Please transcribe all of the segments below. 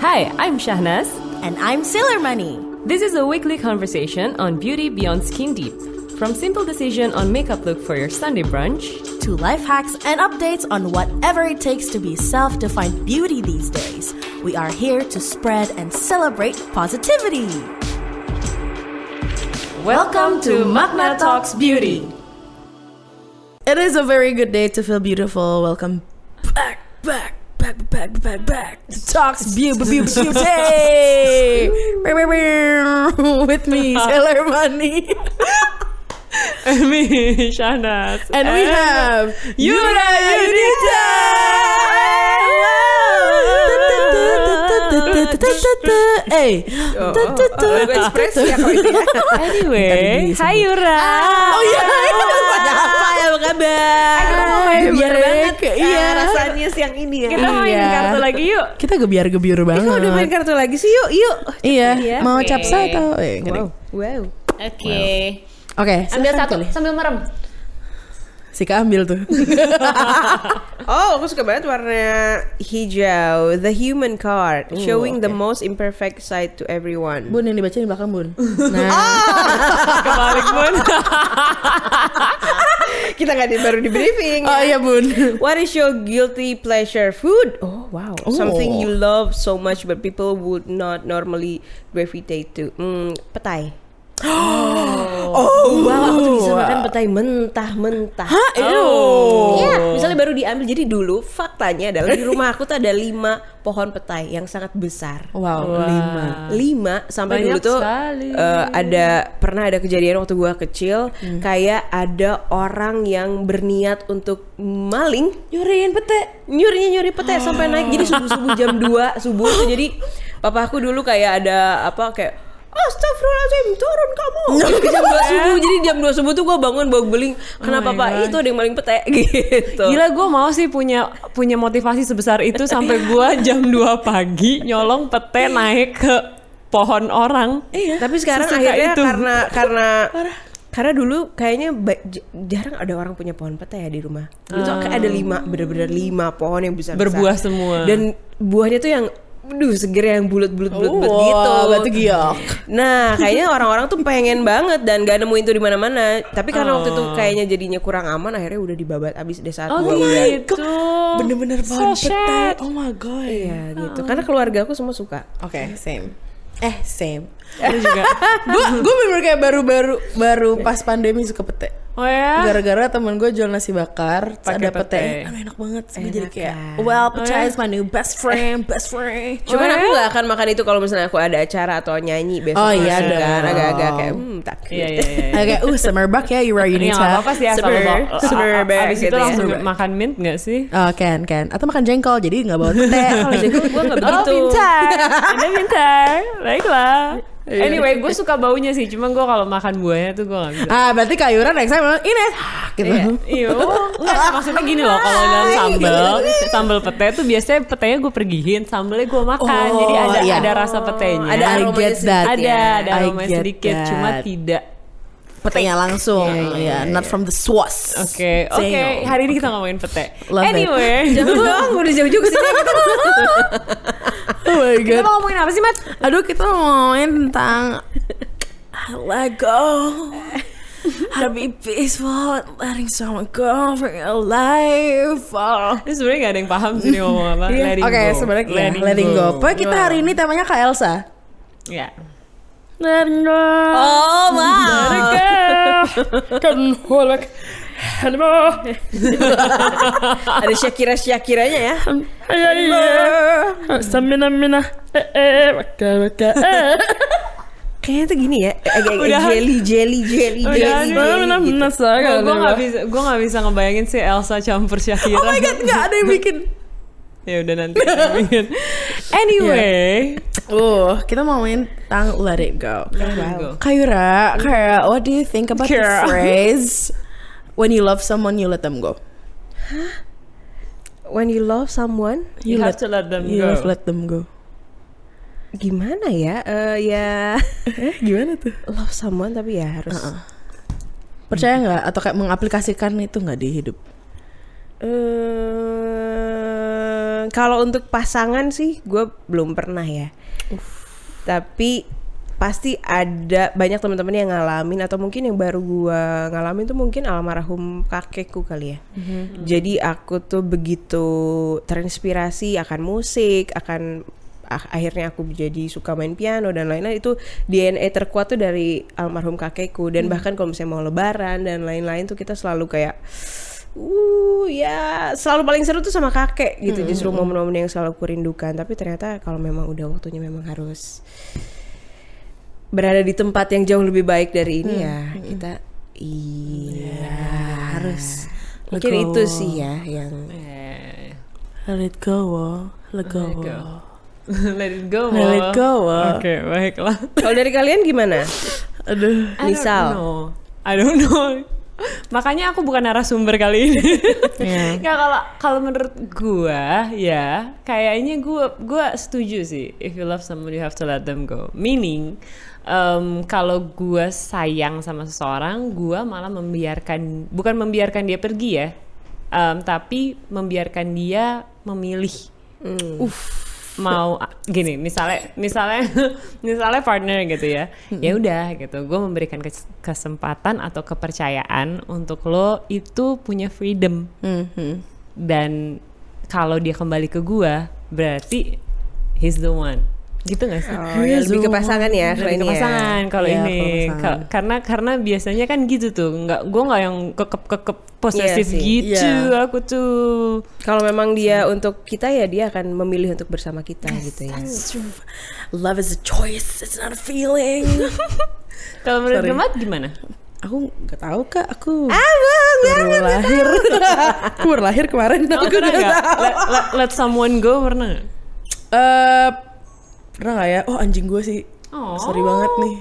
Hi, I'm Shahnaz. And I'm Sailor Money. This is a weekly conversation on beauty beyond skin deep. From simple decision on makeup look for your Sunday brunch To life hacks and updates on whatever it takes to be self defined beauty these days. We are here to spread and celebrate positivity. Welcome to Magna Talks Beauty. It is a very good day to feel beautiful. Welcome back, back, back, back, back, back to Talks Beauty, Beauty, Beauty. With me, Sailor Money. Me, Shahnaz. And we have Yura Yunita! Hey. lagu ekspresi ya kalau itu ya. Anyway, hi Yura. Oh iya, pada apa ya apa kabar? Biar banget Iya. iya. rasanya siang ini ya. Kita main Iya. kartu lagi yuk. Kita gebiar-gebiur banget. Kita udah main kartu lagi sih yuk, yuk. Iya, Iya, mau oke. capsa atau eh, deh. Wow. Oke. Oke, Ambil silakan satu pilih. sambil merem. Sika ambil tuh. Oh, aku suka banget warna hijau, the human card, showing the most imperfect side to everyone. Bun yang dibaca di belakang Bun. Nah, Kebalik pun. Kita nggak di- baru di briefing. oh iya Bun. What is your guilty pleasure food? Oh wow, something you love so much but people would not normally gravitate to. Hmm, petai. Oh, wow, aku tuh bisa makan petai mentah-mentah. Hah? Oh. Iya, misalnya baru diambil. Jadi dulu faktanya adalah di rumah aku tuh ada lima pohon petai yang sangat besar. Wow, lima. Lima sampai Banyak dulu tuh sekali. eh, ada pernah ada kejadian waktu gua kecil Hmm. kayak ada orang yang berniat untuk maling Nyuriin pete. nyurinya nyuri pete sampai naik jadi subuh subuh jam 2 subuh tuh jadi papa aku dulu kayak ada apa kayak Astagfirullahaladzim turun kamu Jadi jam 2 subuh Jadi jam 2 subuh tuh gue bangun bawa beling Kenapa my pak God. itu ada yang maling pete gitu Gila gue mau sih punya punya motivasi sebesar itu sampai gue jam 2 pagi nyolong pete naik ke pohon orang. Iya. Tapi sekarang Sesuka akhirnya itu. karena karena karena dulu kayaknya jarang ada orang punya pohon pete ya di rumah. Dulu tuh kayak ada lima, bener-bener lima pohon yang bisa Berbuah semua. Dan buahnya tuh yang, aduh seger yang bulat-bulat bulat Oh, gitu. batu giok. Nah, kayaknya orang-orang tuh pengen banget dan gak nemuin tuh di mana-mana. Tapi karena waktu itu kayaknya jadinya kurang aman, akhirnya udah dibabat abis deh saat Oh gua gitu. Bener-bener So pohon pete. sad. Oh my god. Iya gitu. Karena keluarga aku semua suka. Oke, same. Eh, same. Lu juga. gue gue bener kayak baru-baru baru pas pandemi suka pete. Oh ya. Gara-gara temen gue jual nasi bakar, Pakai ada pete. pete. Enak banget. Terus gue jadi Enak kayak, kan? well, Oh, pete ya? is my new best friend, best friend. Cuman Oh, aku ya? gak akan makan itu kalau misalnya aku ada acara atau nyanyi besok. Oh, iya dong. kan agak-agak kayak hmm takut. Iya iya iya. Oke, uh, summer buck ya, you are Iya Unita. nggak apa-apa sih asal Super- lo super a- a- bag Abis gitu itu ya. langsung makan mint gak sih? Oh, can, can. Atau makan jengkol, jadi nggak bawa pete. Kalau jengkol gue gak Oh begitu. pintar, anda pintar, baiklah. Iya. Anyway, gue suka baunya sih, cuma gue kalau makan buahnya tuh gue gak bisa. ah, berarti kayuran next time ini gitu. Iya, iya. Enggak, maksudnya gini loh, kalau dalam sambal, sambal pete tuh biasanya petenya gue pergihin, sambalnya gue makan, Oh, jadi ada iya. ada rasa petenya. Ada I get that. ada, ya. ada aroma sedikit, cuma that. tidak. Petenya langsung, Iya, iya, ya, not from the sauce. Oke, oke. Damn. Hari ini kita ngomongin pete. Love anyway, Jangan dong, udah jauh-jauh ke sini. Oh my kita god. mau ngomongin apa sih, Mat? Aduh, kita mau ngomongin tentang let go. How to be peaceful, letting someone go for your life. Oh. Ini sebenarnya gak ada yang paham sih dia ngomong apa. Letting Oke, go. sebenarnya letting, letting go. Pokoknya kita hari ini temanya Kak Elsa. Ya. Letting go. Oh, wow. Kan holek. Hello. Ada Shakira-Shakiranya ya. Iya iya. Samina mina. Eh eh. Waka waka. Eh. Kayaknya tuh gini ya, agak Udah. jelly, jelly, jelly, Udah, jelly, udah, jelly gitu. Gue gak bisa, gue gak bisa ngebayangin si Elsa campur Shakira. Oh my god, nggak ada yang bikin. ya udah nanti. Anyway, Oh, kita mau ngomongin tentang let it go. Wow. Kayura, kayak what do you think about Kira. the phrase when you love someone you let them go? When you love someone, you, have to let them You go. have let them go. gimana ya? Eh ya Eh, gimana tuh? love someone tapi ya harus Percaya nggak atau kayak mengaplikasikan itu nggak di hidup? eh kalau untuk pasangan sih gue belum pernah ya. Tapi pasti ada banyak teman-teman yang ngalamin atau mungkin yang baru gue ngalamin tuh mungkin almarhum kakekku kali ya. Jadi aku tuh begitu terinspirasi akan musik, akan ah- akhirnya aku jadi suka main piano dan lain-lain. Itu DNA terkuat tuh dari almarhum kakekku. Dan bahkan kalau misalnya mau lebaran dan lain-lain tuh kita selalu kayak uh ya selalu paling seru tuh sama kakek gitu. Justru momen-momen yang selalu kurindukan. Tapi ternyata kalau memang udah waktunya memang harus berada di tempat yang jauh lebih baik dari ini ya kita iya harus mungkin Legowo. itu sih ya yang Eh, Let it go, let go. Let it go. wo. Let it go. Let it go. Oke, baiklah. kalau dari kalian gimana Aduh. I don't Misal. know. I don't know. Makanya aku bukan narasumber kali ini. Iya. ya kalau kalau menurut gua ya kayaknya gua gua setuju sih. If you love someone you have to let them go. Meaning em, kalau gua sayang sama seseorang, gua malah membiarkan bukan membiarkan dia pergi ya. em, tapi membiarkan dia memilih. Mau gini misalnya misalnya misalnya partner gitu ya. Ya udah gitu gue memberikan kes- kesempatan atau kepercayaan untuk lo itu punya freedom. Mhm. dan kalau dia kembali ke gue berarti he's the one gitu gak sih? oh, ya lebih ke pasangan ya kalau Lebih ini ke ya pasangan kalau Iya, ini kalau pasangan. Ka- karena karena biasanya kan gitu tuh nggak gue nggak yang kekep kekep posesif sih. gitu Iya. aku tuh kalau memang dia untuk kita ya dia akan memilih untuk bersama kita gitu ya Love is a choice, it's not a feeling. kalau menurut. Gemat gimana? aku nggak tahu kak, aku abang baru lahir. aku baru lahir kemarin. Oh, aku nggak nggak? tahu. Let, let, let someone go pernah nggak? Eh, pernah nggak ya? Oh anjing gue sih. Oh. Sorry banget nih.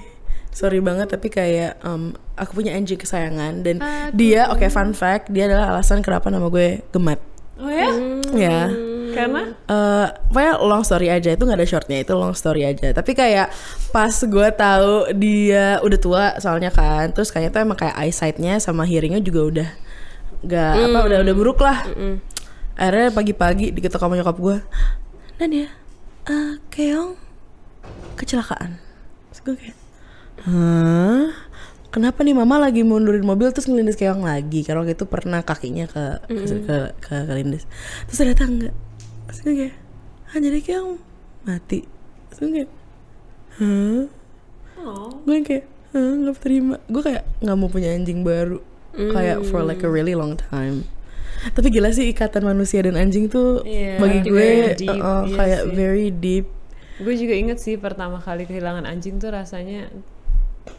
Sorry banget tapi kayak em, aku punya anjing kesayangan dan dia oke fun fact dia adalah alasan kenapa nama gue Gemat. Oh ya? Ya. Karena? Eh, pokoknya long story aja itu nggak ada shortnya itu long story aja tapi kayak pas gue tahu dia udah tua soalnya kan terus kayaknya tuh emang kayak eyesightnya sama hearingnya juga udah nggak apa udah udah buruk lah akhirnya pagi-pagi diketok sama nyokap gue Nadia eh keong kecelakaan. Terus gue kayak hah? Kenapa nih mama lagi mundurin mobil? Terus ngelindes keong lagi. Karena waktu itu pernah kakinya ke ke ke, ke, kelindes terus ternyata enggak. Terus gue kayak ah jadi keong mati. Terus gue kayak hah? Oh. gue kayak hah nggak terima. Gue kayak nggak mau punya anjing baru. Kayak for like a really long time. Tapi gila sih ikatan manusia dan anjing tuh Iya, bagi gue uh-uh, iya kayak sih. very deep Gue juga inget sih pertama kali kehilangan anjing tuh rasanya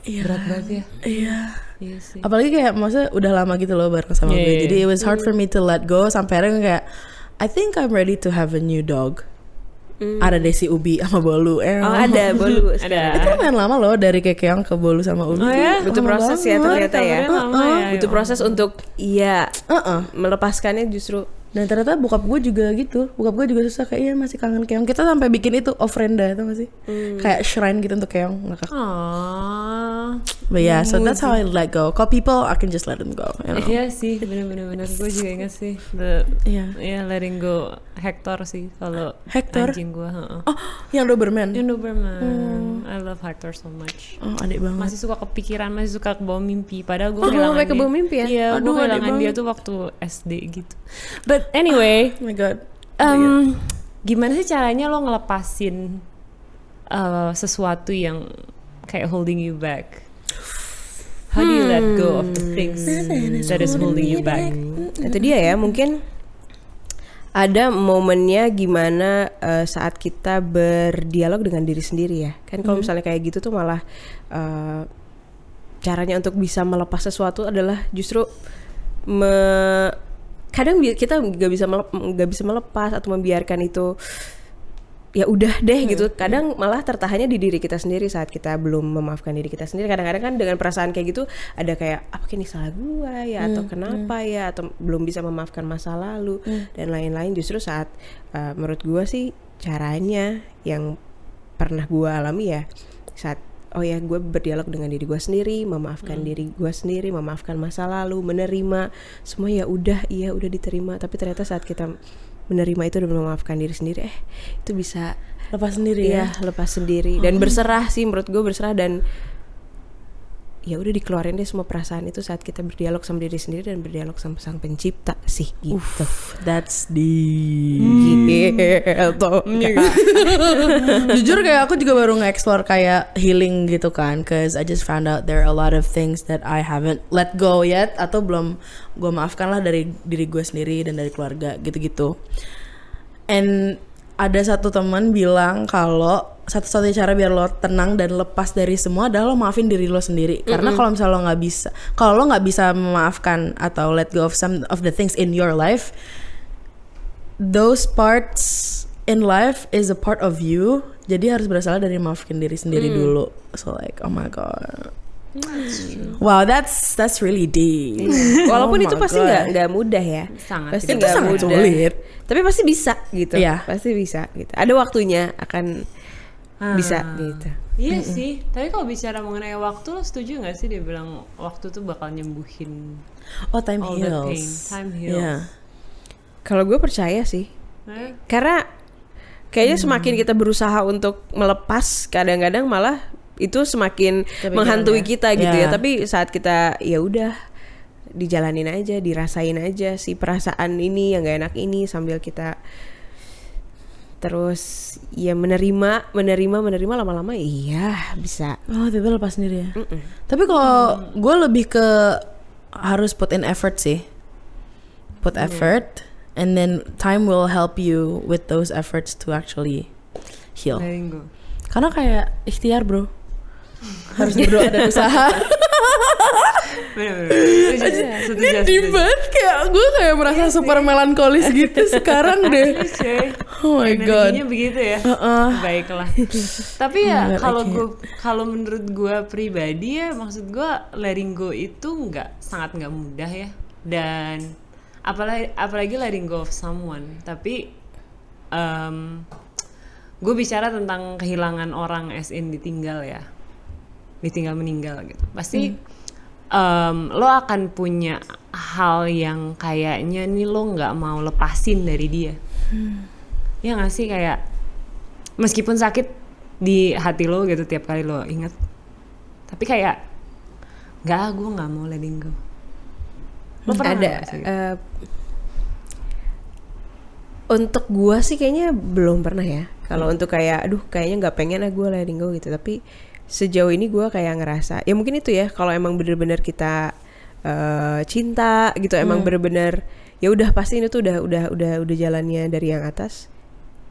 Iya. berat banget ya. Iya. Iya sih. Apalagi kayak maksudnya udah lama gitu loh bareng sama Iya, gue. iya, Jadi it was hard for me to let go sampai akhirnya kayak I think I'm ready to have a new dog. Ada deh si Ubi sama Bolu. Eh, oh ada bolu Ada. Itu lumayan lama loh dari kekeong ke Bolu sama Ubi. Oh ya? butuh Lama proses ya banget. ternyata ya lama ya. butuh proses untuk iya Uh-uh. melepaskannya justru Dan ternyata bokap gue juga gitu. Bokap gue juga susah kayak iya masih kangen keong. Kita sampai bikin itu ofrenda tau gak sih? Kayak shrine gitu untuk keong ngakak. Oh. But yeah, so that's how I let go. Kalau people, I can just let them go. You know? Iya sih, bener-bener bener. Gue juga inget sih. The, Iya. Iya, letting go Hector sih kalau Hector? anjing gue. heeh. Oh, yang Doberman. You Doberman. I love Hector so much. Oh, adik banget. Masih suka kepikiran, masih suka kebawa mimpi. Padahal gue Oh, kehilangan dia. kebawa mimpi ya? Iya, gue kehilangan dia tuh waktu SD gitu. But anyway, Oh my god. em, gimana sih caranya lo ngelepasin uh, sesuatu yang kayak holding you back? How do you let go of the things that is holding you back? itu dia ya mungkin ada momennya gimana eh, saat kita berdialog dengan diri sendiri ya kan kalau misalnya kayak gitu tuh malah eh, caranya untuk bisa melepas sesuatu adalah justru me kadang kita nggak bisa nggak bisa melepas atau membiarkan itu ya udah deh gitu. kadang malah tertahannya di diri kita sendiri saat kita belum memaafkan diri kita sendiri. Kadang-kadang kan dengan perasaan kayak gitu ada kayak apa ini salah gua ya? Atau kenapa ya? Atau belum bisa memaafkan masa lalu. Dan lain-lain justru saat uh, menurut gua sih caranya yang pernah gua alami ya saat oh ya gue berdialog dengan diri gue sendiri memaafkan diri gue sendiri memaafkan masa lalu menerima semua ya udah iya udah diterima. Tapi ternyata saat kita menerima itu dan memaafkan diri sendiri eh itu bisa lepas sendiri Iya, ya? lepas sendiri. Dan berserah sih menurut gue berserah dan ya udah dikeluarin deh semua perasaan itu saat kita berdialog sama diri sendiri dan berdialog sama sang pencipta sih gitu. that's deep Gitu. jujur kayak aku juga baru nge-explore kayak healing gitu kan cause I just found out there are a lot of things that I haven't let go yet atau belum gue maafkan lah dari diri gue sendiri dan dari keluarga gitu-gitu and ada satu teman bilang kalau satu-satunya cara biar lo tenang dan lepas dari semua adalah lo maafin diri lo sendiri karena kalau misalnya lo nggak bisa kalau lo nggak bisa memaafkan atau let go of some of the things in your life those parts in life is a part of you jadi harus berasal dari maafin diri sendiri dulu so like oh my god wow that's that's really deep Walaupun Oh itu pasti nggak nggak mudah ya. Sangat pasti Itu sangat mudah. sulit. Tapi pasti bisa gitu. Iya. Pasti bisa gitu. Ada waktunya akan bisa gitu. Iya sih, tapi kalau bicara mengenai waktu lo setuju nggak sih dia bilang waktu tuh bakal nyembuhin oh time all the pain, heals time heals. yeah Kalau gue percaya sih. Eh, Karena kayaknya semakin kita berusaha untuk melepas, kadang-kadang malah itu semakin Kepikiran menghantui ya. kita gitu ya. Ya. Tapi saat kita ya udah dijalanin aja, dirasain aja si perasaan ini yang gak enak ini sambil kita terus ya menerima, menerima, menerima lama-lama iya bisa. Oh, tiba lepas sendiri ya. Tapi kalau gue lebih ke harus put in effort sih. Put effort and then time will help you with those efforts to actually heal. Karena kayak ikhtiar, Bro. Harus berdoa dan usaha. Bener-bener. Setuju, Ini deep banget kayak gue kayak merasa super melankolis gitu sekarang deh. Cuy. Oh my god. Energinya begitu ya. Baiklah. Tapi ya kalau gue kalau menurut gue pribadi ya maksud gue letting go itu nggak sangat nggak mudah ya. Dan apalagi apalagi letting go of someone. Tapi em, gue bicara tentang kehilangan orang as in ditinggal ya. Ditinggal meninggal gitu. Pasti em, lo akan punya hal yang kayaknya nih lo nggak mau lepasin dari dia. Ya nggak sih kayak meskipun sakit di hati lo gitu tiap kali lo inget, tapi kayak nggak gue nggak mau letting go. Lo pernah ada gitu? eh, untuk gua sih kayaknya belum pernah ya kalau untuk kayak aduh kayaknya nggak pengen ah gua letting go gitu tapi sejauh ini gua kayak ngerasa ya mungkin itu ya kalau emang bener-bener kita eh, cinta gitu emang bener-bener ya udah pasti ini tuh udah udah udah udah jalannya dari yang atas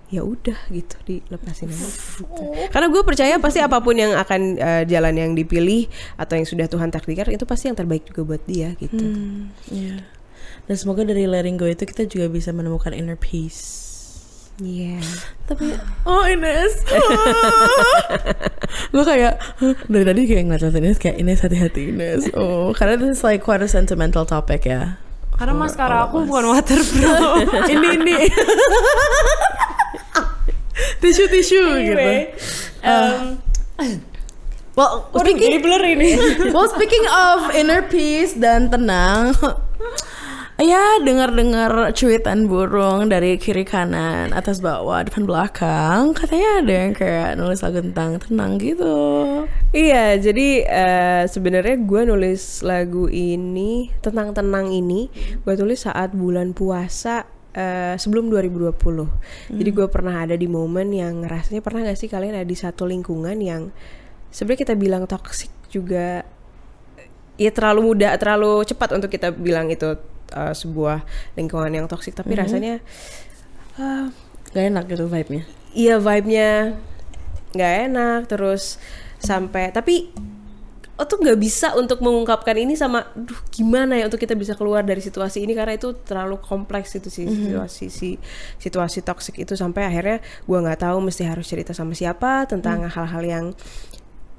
ya udah gitu dilepasin aja gitu. karena gue percaya pasti apa pun yang akan eh, jalan yang dipilih atau yang sudah Tuhan takdirkan itu pasti yang terbaik juga buat dia gitu Hmm, iya. Dan semoga dari letting go itu kita juga bisa menemukan inner peace. Iya. Tapi oh Ines, gue kayak dari tadi kayak ngeliat Ines kayak Ines hati-hati Ines. Oh karena this is like quite a sentimental topic ya. Karena maskara aku bukan waterproof. ini ini tisu tisu gitu. anyway, em, Well, waduh, jadi blur ini. well speaking of inner peace dan tenang, ya dengar-dengar cuitan burung dari kiri kanan, atas bawah, depan belakang, katanya ada yang kayak nulis lagu tentang tenang gitu. Iya, jadi eh, sebenarnya gue nulis lagu ini tentang tenang ini, gue tulis saat bulan puasa eh, sebelum 2020. Jadi gue pernah ada di momen yang rasanya pernah gak sih kalian ada di satu lingkungan yang sebenarnya kita bilang toxic juga ya terlalu mudah, terlalu cepat untuk kita bilang itu eh, sebuah lingkungan yang toxic, tapi rasanya eh, Gak enak gitu vibe-nya. iya vibe-nya nggak enak terus sampai tapi oh tuh nggak bisa untuk mengungkapkan ini sama duh gimana ya untuk kita bisa keluar dari situasi ini? Karena itu terlalu kompleks itu sih situasi si situasi toksik itu. Sampai akhirnya gua nggak tahu mesti harus cerita sama siapa tentang hal-hal yang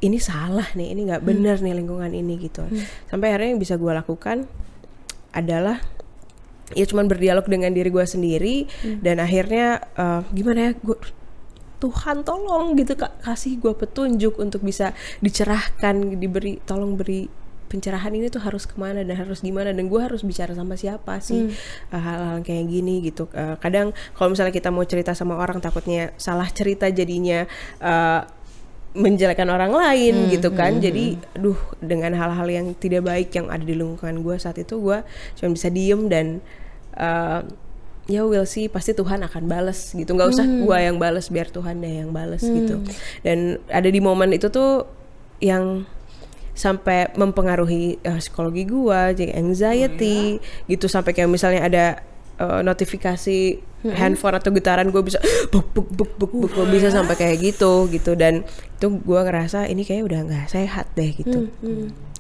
ini salah nih ini nggak bener nih lingkungan ini gitu. Sampai akhirnya yang bisa gua lakukan adalah ya cuman berdialog dengan diri gue sendiri dan akhirnya eh, gimana ya gue Tuhan tolong gitu kak. Kasih gue petunjuk untuk bisa dicerahkan diberi tolong beri pencerahan ini tuh harus ke mana dan harus gimana dan gue harus bicara sama siapa sih uh, hal-hal kayak gini gitu. Uh, kadang kalau misalnya kita mau cerita sama orang takutnya salah cerita jadinya uh, menjelekkan orang lain gitu kan. jadi aduh dengan hal-hal yang tidak baik yang ada di lingkungan gue saat itu gue cuma bisa diem dan uh, ya will sih pasti Tuhan akan bales gitu. Nggak usah gue yang bales biar Tuhan deh yang bales gitu. Dan ada di momen itu tuh yang sampai mempengaruhi uh, psikologi gua jadi anxiety gitu. Sampai kayak misalnya ada uh, notifikasi handphone atau getaran gue bisa buk buk buk buk buk gua bisa sampai kayak gitu gitu. Dan itu gua ngerasa ini kayak udah nggak sehat deh gitu.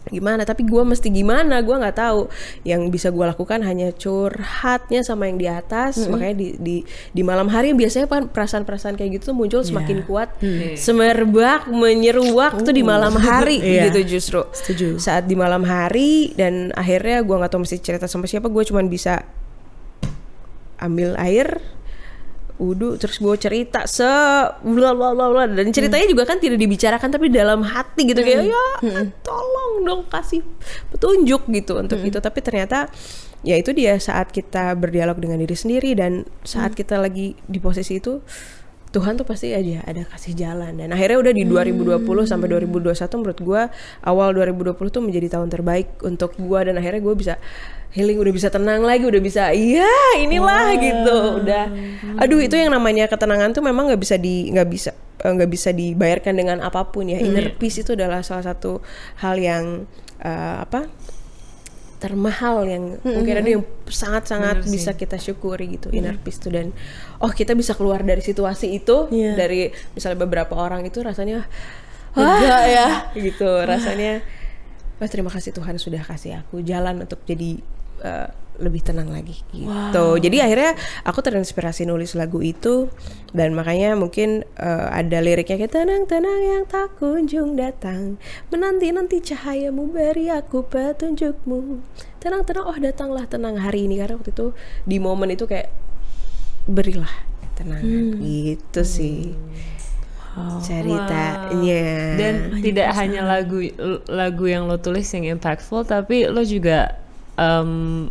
Gimana? Tapi gua mesti gimana? Gua nggak tahu. Yang bisa gua lakukan hanya curhatnya sama yang di atas. Makanya di di di malam hari biasanya kan perasaan-perasaan kayak gitu tuh muncul semakin kuat semerbak menyeruak tuh di malam hari Iya. gitu justru. Setuju. saat di malam hari dan akhirnya gua nggak tahu mesti cerita sama siapa gue cuman bisa ambil air wudhu terus gue cerita se bla bla bla bla. Dan ceritanya juga kan tidak dibicarakan tapi dalam hati gitu. Kayak ya tolong dong kasih petunjuk gitu untuk itu. Tapi ternyata ya itu dia saat kita berdialog dengan diri sendiri dan saat kita lagi di posisi itu Tuhan tuh pasti aja ada kasih jalan. Dan akhirnya udah di 2020 sampai 2021 menurut gua awal 2020 tuh menjadi tahun terbaik untuk gua. Dan akhirnya gue bisa healing udah bisa tenang lagi udah bisa iya inilah gitu udah. Aduh itu yang namanya ketenangan tuh memang nggak bisa di nggak bisa eh, nggak bisa dibayarkan dengan apa pun ya. Inner peace itu adalah salah satu hal yang eh, apa termahal yang mungkin ada yang sangat-sangat bisa kita syukuri gitu inner peace tuh. Dan oh kita bisa keluar dari situasi itu Iya. dari misalnya beberapa orang itu rasanya Lega ya. gitu rasanya wah terima kasih Tuhan sudah kasih aku jalan untuk jadi eh, lebih tenang lagi gitu. Jadi akhirnya aku terinspirasi nulis lagu itu dan makanya mungkin eh, ada liriknya kayak tenang tenang yang tak kunjung datang menanti nanti cahayamu beri aku petunjukmu. Tenang tenang oh datanglah tenang hari ini. Karena waktu itu di momen itu kayak berilah ketenangan gitu sih. Ceritanya. Dan tidak hanya lagu lagu yang lo tulis yang impactful, tapi lo juga em,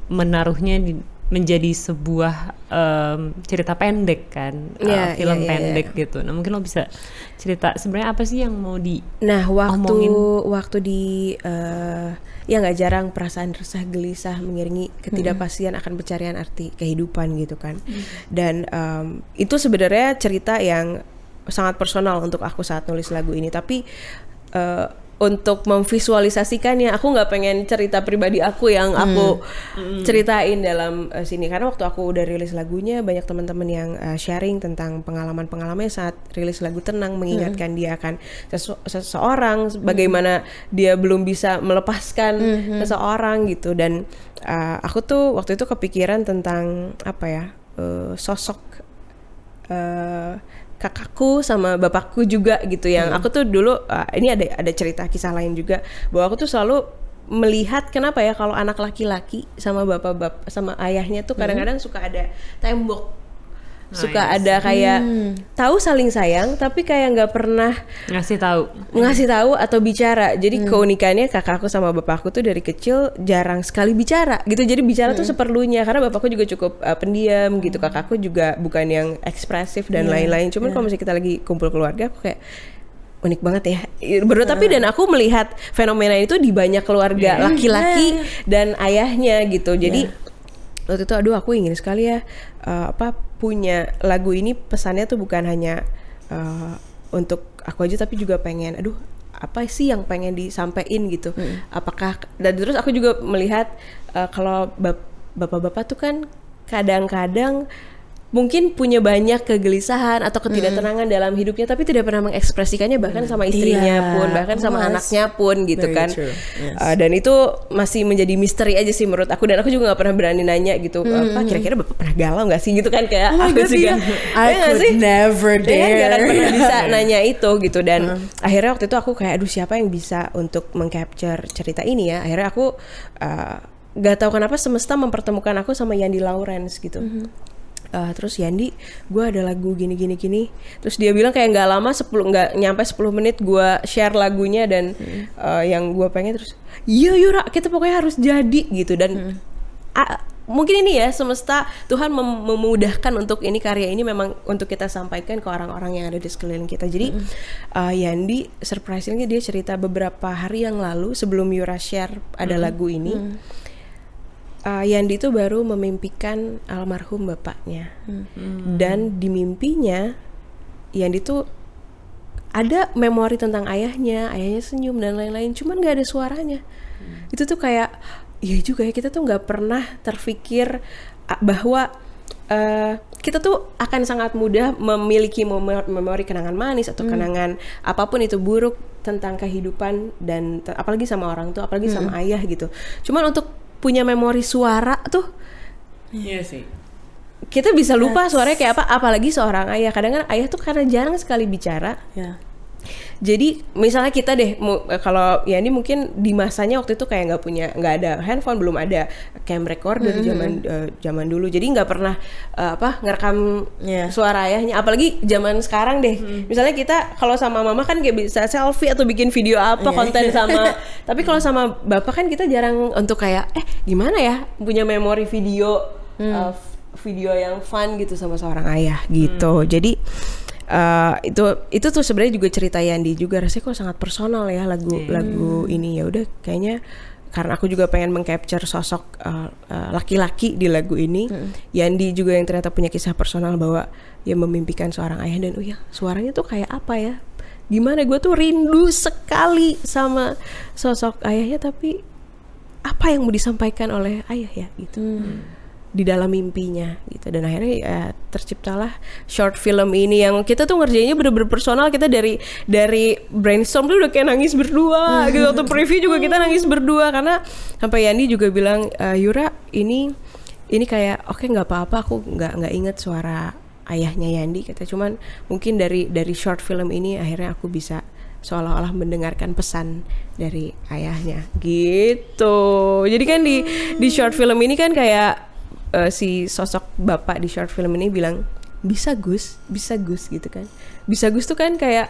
menaruhnya di, menjadi sebuah em, cerita pendek kan, uh, Iya, film iya, iya, pendek gitu. Nah mungkin lo bisa cerita sebenarnya apa sih yang mau di Nah, waktu Omongin. waktu di eh, ya nggak jarang perasaan resah gelisah mengiringi ketidakpastian akan pencarian arti kehidupan gitu kan. Dan em, itu sebenarnya cerita yang sangat personal untuk aku saat nulis lagu ini. Tapi eh, untuk memvisualisasikannya, aku nggak pengen cerita pribadi aku yang aku ceritain dalam eh, sini. Karena waktu aku udah rilis lagunya banyak teman-teman yang eh, sharing tentang pengalaman-pengalamannya saat rilis lagu tenang mengingatkan dia akan sesu- seseorang bagaimana dia belum bisa melepaskan seseorang gitu. Dan eh, aku tuh waktu itu kepikiran tentang apa ya eh, sosok eh, kakakku sama bapakku juga gitu yang aku tuh dulu uh, ini ada ada cerita kisah lain juga bahwa aku tuh selalu melihat kenapa ya kalau anak laki-laki sama bapak bapak sama ayahnya tuh kadang-kadang suka ada tembok suka Nice. ada kayak tahu saling sayang tapi kayak nggak pernah ngasih tahu? ngasih tahu atau bicara. Jadi keunikannya kakakku sama bapakku tuh dari kecil jarang sekali bicara gitu. Jadi bicara tuh seperlunya karena bapakku juga cukup uh, pendiam gitu. Kakakku juga bukan yang ekspresif dan lain-lain. Cuman kalau misalnya kita lagi kumpul keluarga aku kayak unik banget ya. Baru tapi dan aku melihat fenomena itu di banyak keluarga laki-laki dan ayahnya gitu. Jadi waktu itu aduh aku ingin sekali ya. Uh, apa punya lagu ini pesannya tuh bukan hanya uh, untuk aku aja tapi juga pengen aduh apa sih yang pengen disampaikan? gitu. Apakah dan terus aku juga melihat uh, kalau bap- bapak-bapak tuh kan kadang-kadang mungkin punya banyak kegelisahan atau ketidaktenangan dalam hidupnya tapi tidak pernah mengekspresikannya bahkan sama istrinya Iya. pun bahkan sama anaknya pun gitu Very kan true. Yes. Uh, dan itu masih menjadi misteri aja sih menurut aku dan aku juga nggak pernah berani nanya gitu apa kira-kira bapak pernah galau nggak sih gitu kan kayak aku juga I Iya could sih? never Dia kan nggak akan dare. pernah bisa nanya itu gitu dan akhirnya waktu itu aku kayak aduh siapa yang bisa untuk mengcapture cerita ini ya akhirnya aku uh, nggak tahu kenapa semesta mempertemukan aku sama Yandi Lawrence gitu "Eh, terus Yandi gue ada lagu gini gini gini. Terus dia bilang kayak nggak lama 10 nggak nyampe 10 menit gue share lagunya dan eh, yang gue pengen terus iya Yura kita pokoknya harus jadi gitu. Dan a- mungkin ini ya semesta Tuhan mem- memudahkan untuk ini karya ini memang untuk kita sampaikan ke orang-orang yang ada di sekeliling kita. Jadi uh, Yandi surprisingly dia cerita beberapa hari yang lalu sebelum Yura share ada lagu ini uh, Yandi itu baru memimpikan almarhum bapaknya. Dan di mimpinya Yandi tuh ada memori tentang ayahnya, ayahnya senyum dan lain-lain, cuman nggak ada suaranya. Itu tuh kayak, iya juga ya kita tuh nggak pernah terfikir a- bahwa eh, kita tuh akan sangat mudah memiliki memori, memori kenangan manis atau kenangan apa pun itu buruk tentang kehidupan dan apalagi sama orang tuh, apalagi sama ayah gitu. Cuman untuk punya memori suara tuh Iya sih. kita bisa lupa suaranya kayak apa apalagi seorang ayah kadang kan ayah tuh karena jarang sekali bicara Ya. Jadi misalnya kita deh eh, kalau ya ini mungkin di masanya waktu itu kayak nggak punya nggak ada handphone belum ada cam recorder zaman eh, zaman dulu. Jadi nggak pernah eh, apa ngerekam Iya. suara ayahnya. Apalagi zaman sekarang deh. Misalnya kita kalau sama mama kan kayak bisa selfie atau bikin video apa konten sama. Tapi kalau sama bapak kan kita jarang untuk kayak eh gimana ya? Punya memori video eh, f- video yang fun gitu sama seorang ayah gitu. Jadi eh, itu itu tuh sebenarnya juga cerita Yandi juga. Rasanya kok sangat personal ya lagu lagu ini. Ya udah kayaknya karena aku juga pengen mengcapture sosok eh, eh, laki-laki di lagu ini Yandi juga yang ternyata punya kisah personal bahwa dia memimpikan seorang ayah. Dan oh ya suaranya tuh kayak apa ya? Gimana? Gue tuh rindu sekali sama sosok ayahnya tapi apa yang mau disampaikan oleh ayah ya gitu di dalam mimpinya gitu. Dan akhirnya ya terciptalah short film ini yang kita tuh ngerjainnya bener-bener personal. Kita dari dari brainstorm tuh udah kayak nangis berdua gitu. Waktu preview juga kita nangis berdua karena sampai Yandi juga bilang "Eh, Yura ini ini kayak oke nggak apa-apa aku nggak nggak inget suara ayahnya Yandi kata. Cuman mungkin dari dari short film ini akhirnya aku bisa seolah-olah mendengarkan pesan dari ayahnya gitu. Jadi kan di di short film ini kan kayak eh, si sosok bapak di short film ini bilang bisa Gus bisa Gus gitu kan. Bisa Gus tuh kan kayak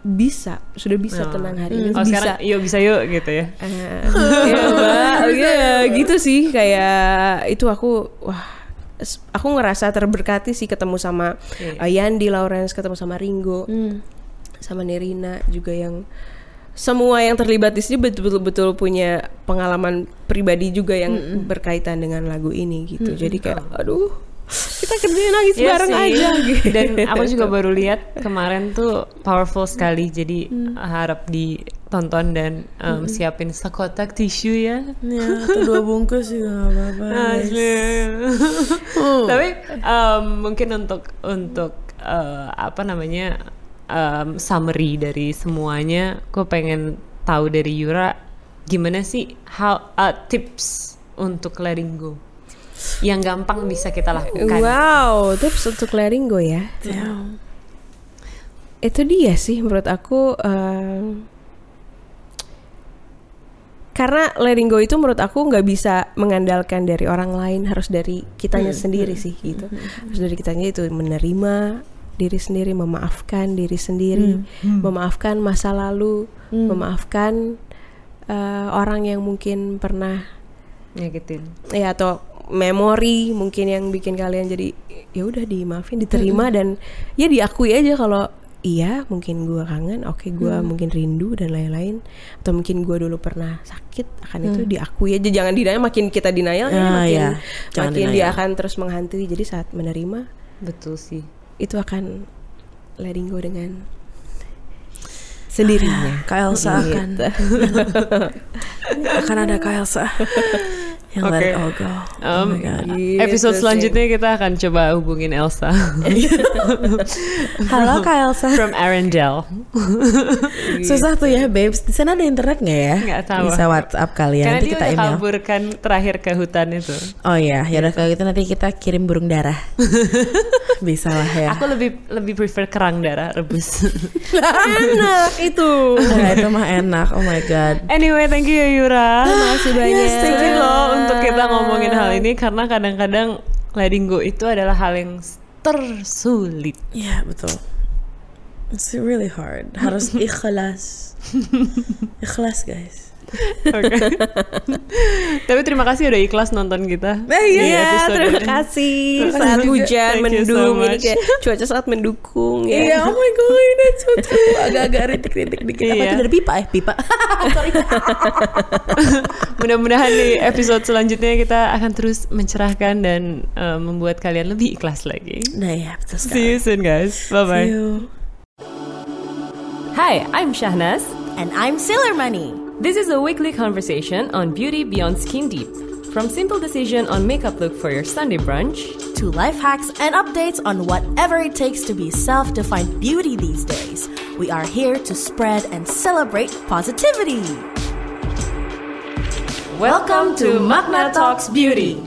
bisa sudah bisa tenang hari ini Oh bisa. sekarang yuk bisa yuk gitu ya. Eh, ya mbak. Ya gitu sih. Kayak itu aku wah aku ngerasa terberkati sih ketemu sama Iya. uh, Yandi Lawrence ketemu sama Ringo sama Nerina juga yang semua yang terlibat di sini betul-betul punya pengalaman pribadi juga yang berkaitan dengan lagu ini gitu jadi kayak aduh kita kerjain nangis Iya bareng sih. aja gitu. Dan aku juga baru lihat kemarin tuh powerful sekali. Jadi harap ditonton dan um, siapin sekotak tisu ya. Ya, atau dua bungkus juga gak apa-apa. Tapi um, mungkin untuk untuk uh, apa namanya um, summary dari semuanya, gue pengen tahu dari Yura gimana sih how uh, tips untuk letting go yang gampang bisa kita lakukan. wow tips untuk letting go ya Ya. itu dia sih menurut aku em, karena letting go itu menurut aku nggak bisa mengandalkan dari orang lain harus dari kitanya sendiri sih gitu harus dari kitanya itu menerima diri sendiri memaafkan diri sendiri memaafkan masa lalu memaafkan eh, orang yang mungkin pernah Nyakitin. ya atau memori mungkin yang bikin kalian jadi ya udah dimaafin diterima dan ya diakui aja kalau iya mungkin gua kangen oke gua mungkin rindu dan lain-lain atau mungkin gua dulu pernah sakit akan itu diakui aja jangan denial makin kita denial ya Ah, makin ya. Jangan makin dia akan terus menghantui jadi saat menerima Betul sih. Itu akan letting go dengan sendirinya. Kak Elsa. Akan akan ada Kak Elsa yang let it Oke. all go. oh Um, my god. Gitu episode sih. selanjutnya kita akan coba hubungin Elsa Halo Kak Elsa. from Arendelle. Susah tuh ya, babes. Di sana ada internet nggak ya? Nggak tahu. Bisa WhatsApp kali ya. Karena Nanti dia kita udah email. kabur kan terakhir ke hutan itu. Oh iya, ya udah kalau gitu nanti kita kirim burung darah. Bisa lah ya. Aku lebih lebih prefer kerang darah rebus. enak itu Nah, itu mah enak. Oh my god. anyway, thank you ya Yura. Makasih banyak. Thank you loh untuk kita ngomongin hal ini karena kadang-kadang letting go itu adalah hal yang tersulit. Iya betul. It's really hard. Harus ikhlas. ikhlas guys. Oke. Tapi terima kasih udah ikhlas nonton kita. Eh, di Iya, episode terima ini. kasih. Terima kasih Saat hujan, Thank so mendung, ini kayak cuaca sangat mendukung ya. Iya, oh my god, that's so true. Agak-agak rintik-rintik dikit. Apa Iya. itu dari pipa? Eh, pipa. Mudah-mudahan di episode selanjutnya kita akan terus mencerahkan dan eh, membuat kalian lebih ikhlas lagi. Nah ya, betul sekali. See you soon guys. Bye bye. See you. Hi, I'm Shahnaz. And I'm Sailor Money. This is a weekly conversation on beauty beyond skin deep. From simple decision on makeup look for your Sunday brunch To life hacks and updates on whatever it takes to be self-defined beauty these days. We are here to spread and celebrate positivity. Welcome to Magna Talks Beauty.